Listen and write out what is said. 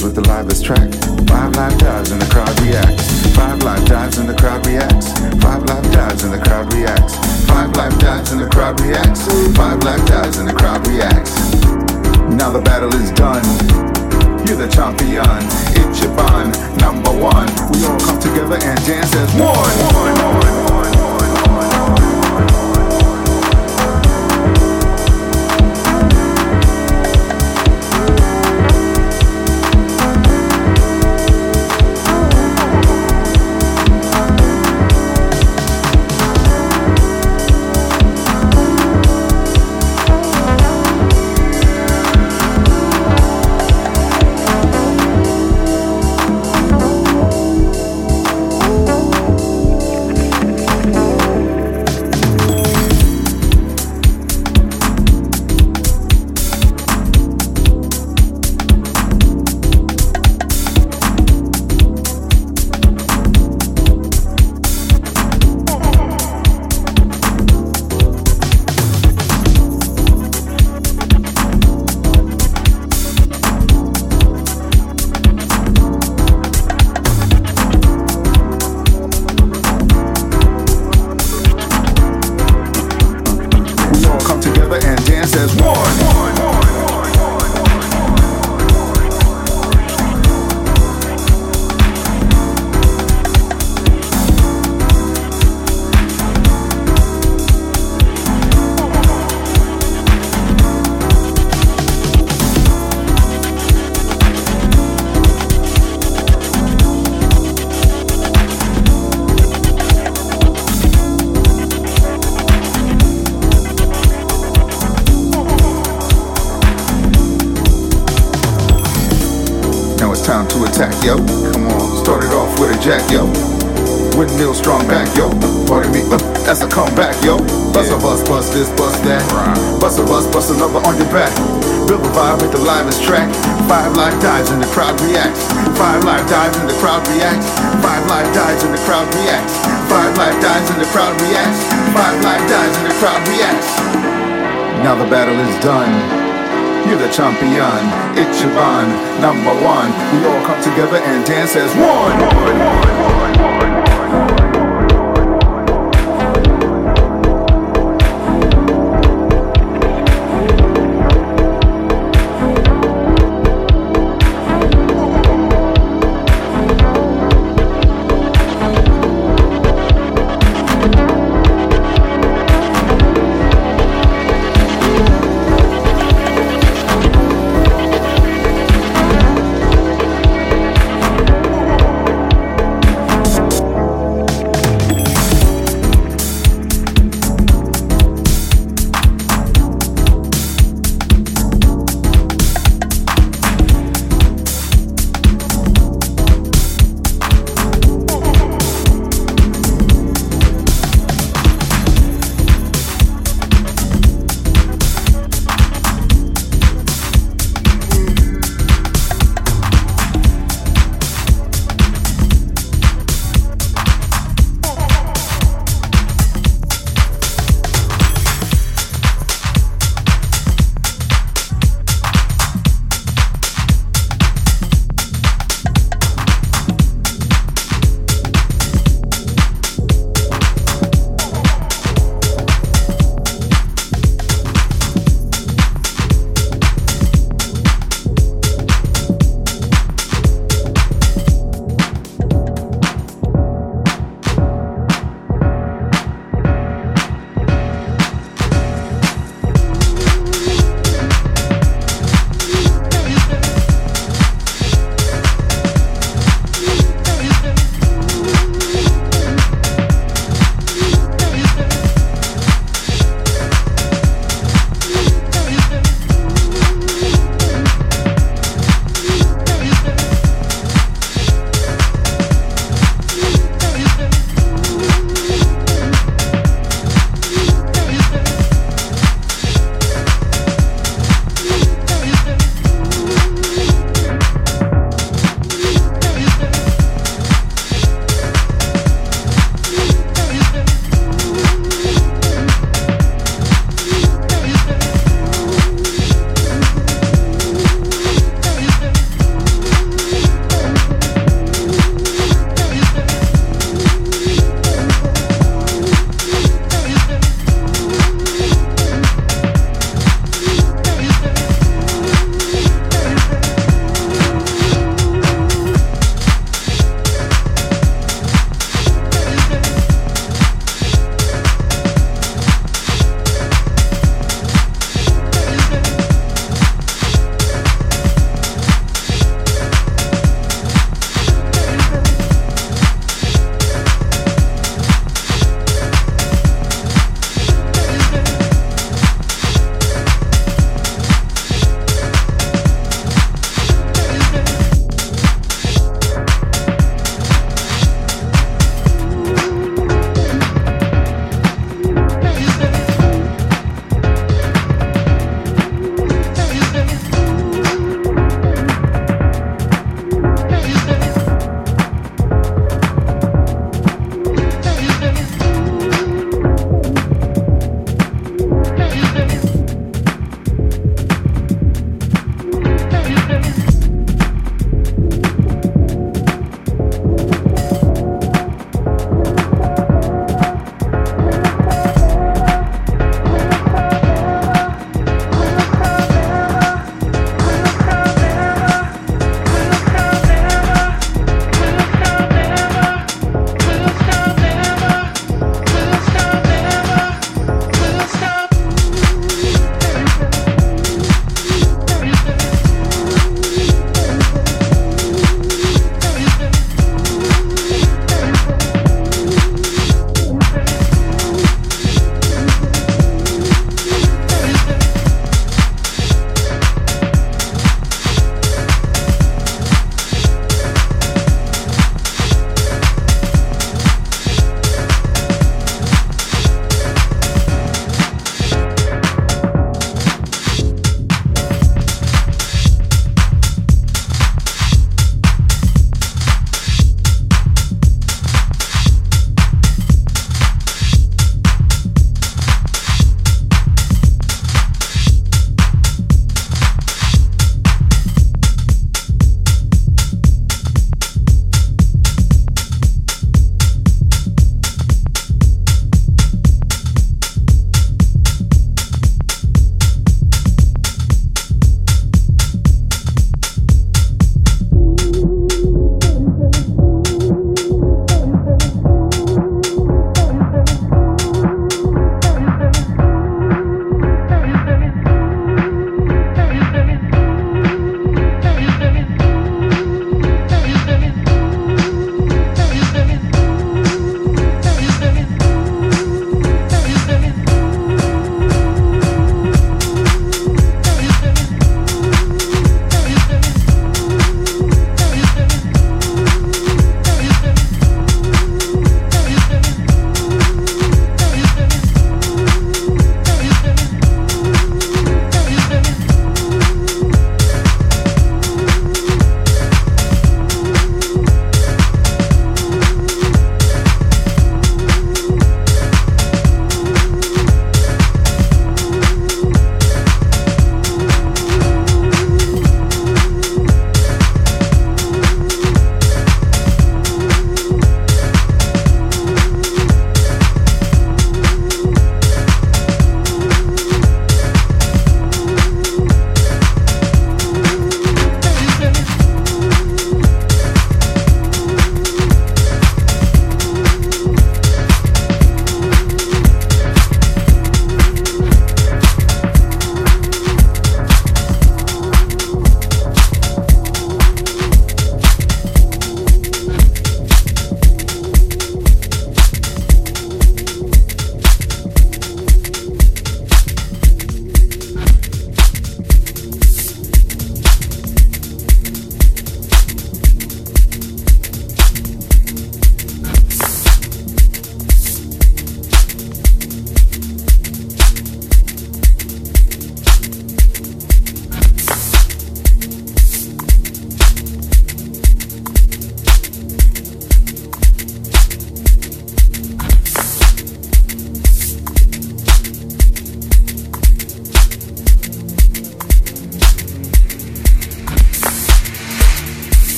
with the livest track. Five live dives and the crowd reacts. Five live dives and the crowd reacts. Five live dives and the crowd reacts. Five live dives and the crowd reacts. Five live dives and the crowd reacts. Now the battle is done. You're the champion. It's Ichiban, number one. We all come together and dance as one. one, one, one. Yo. Come on, started off with a jack, yo. Windmill strong back, yo. Pardon me, uh, that's a comeback, yo. Bust a bust, bust this, bust that. Bust a bust, bust another on your back. Build a vibe with the livest track. Five live dives and the crowd reacts. Five live dives and the crowd reacts. Five live dives and the crowd reacts. Five live dives and the crowd reacts. Five live dives and the crowd reacts. Now the battle is done. You're the champion, it's Ichiban, number one. We all come together and dance as one. one, one, one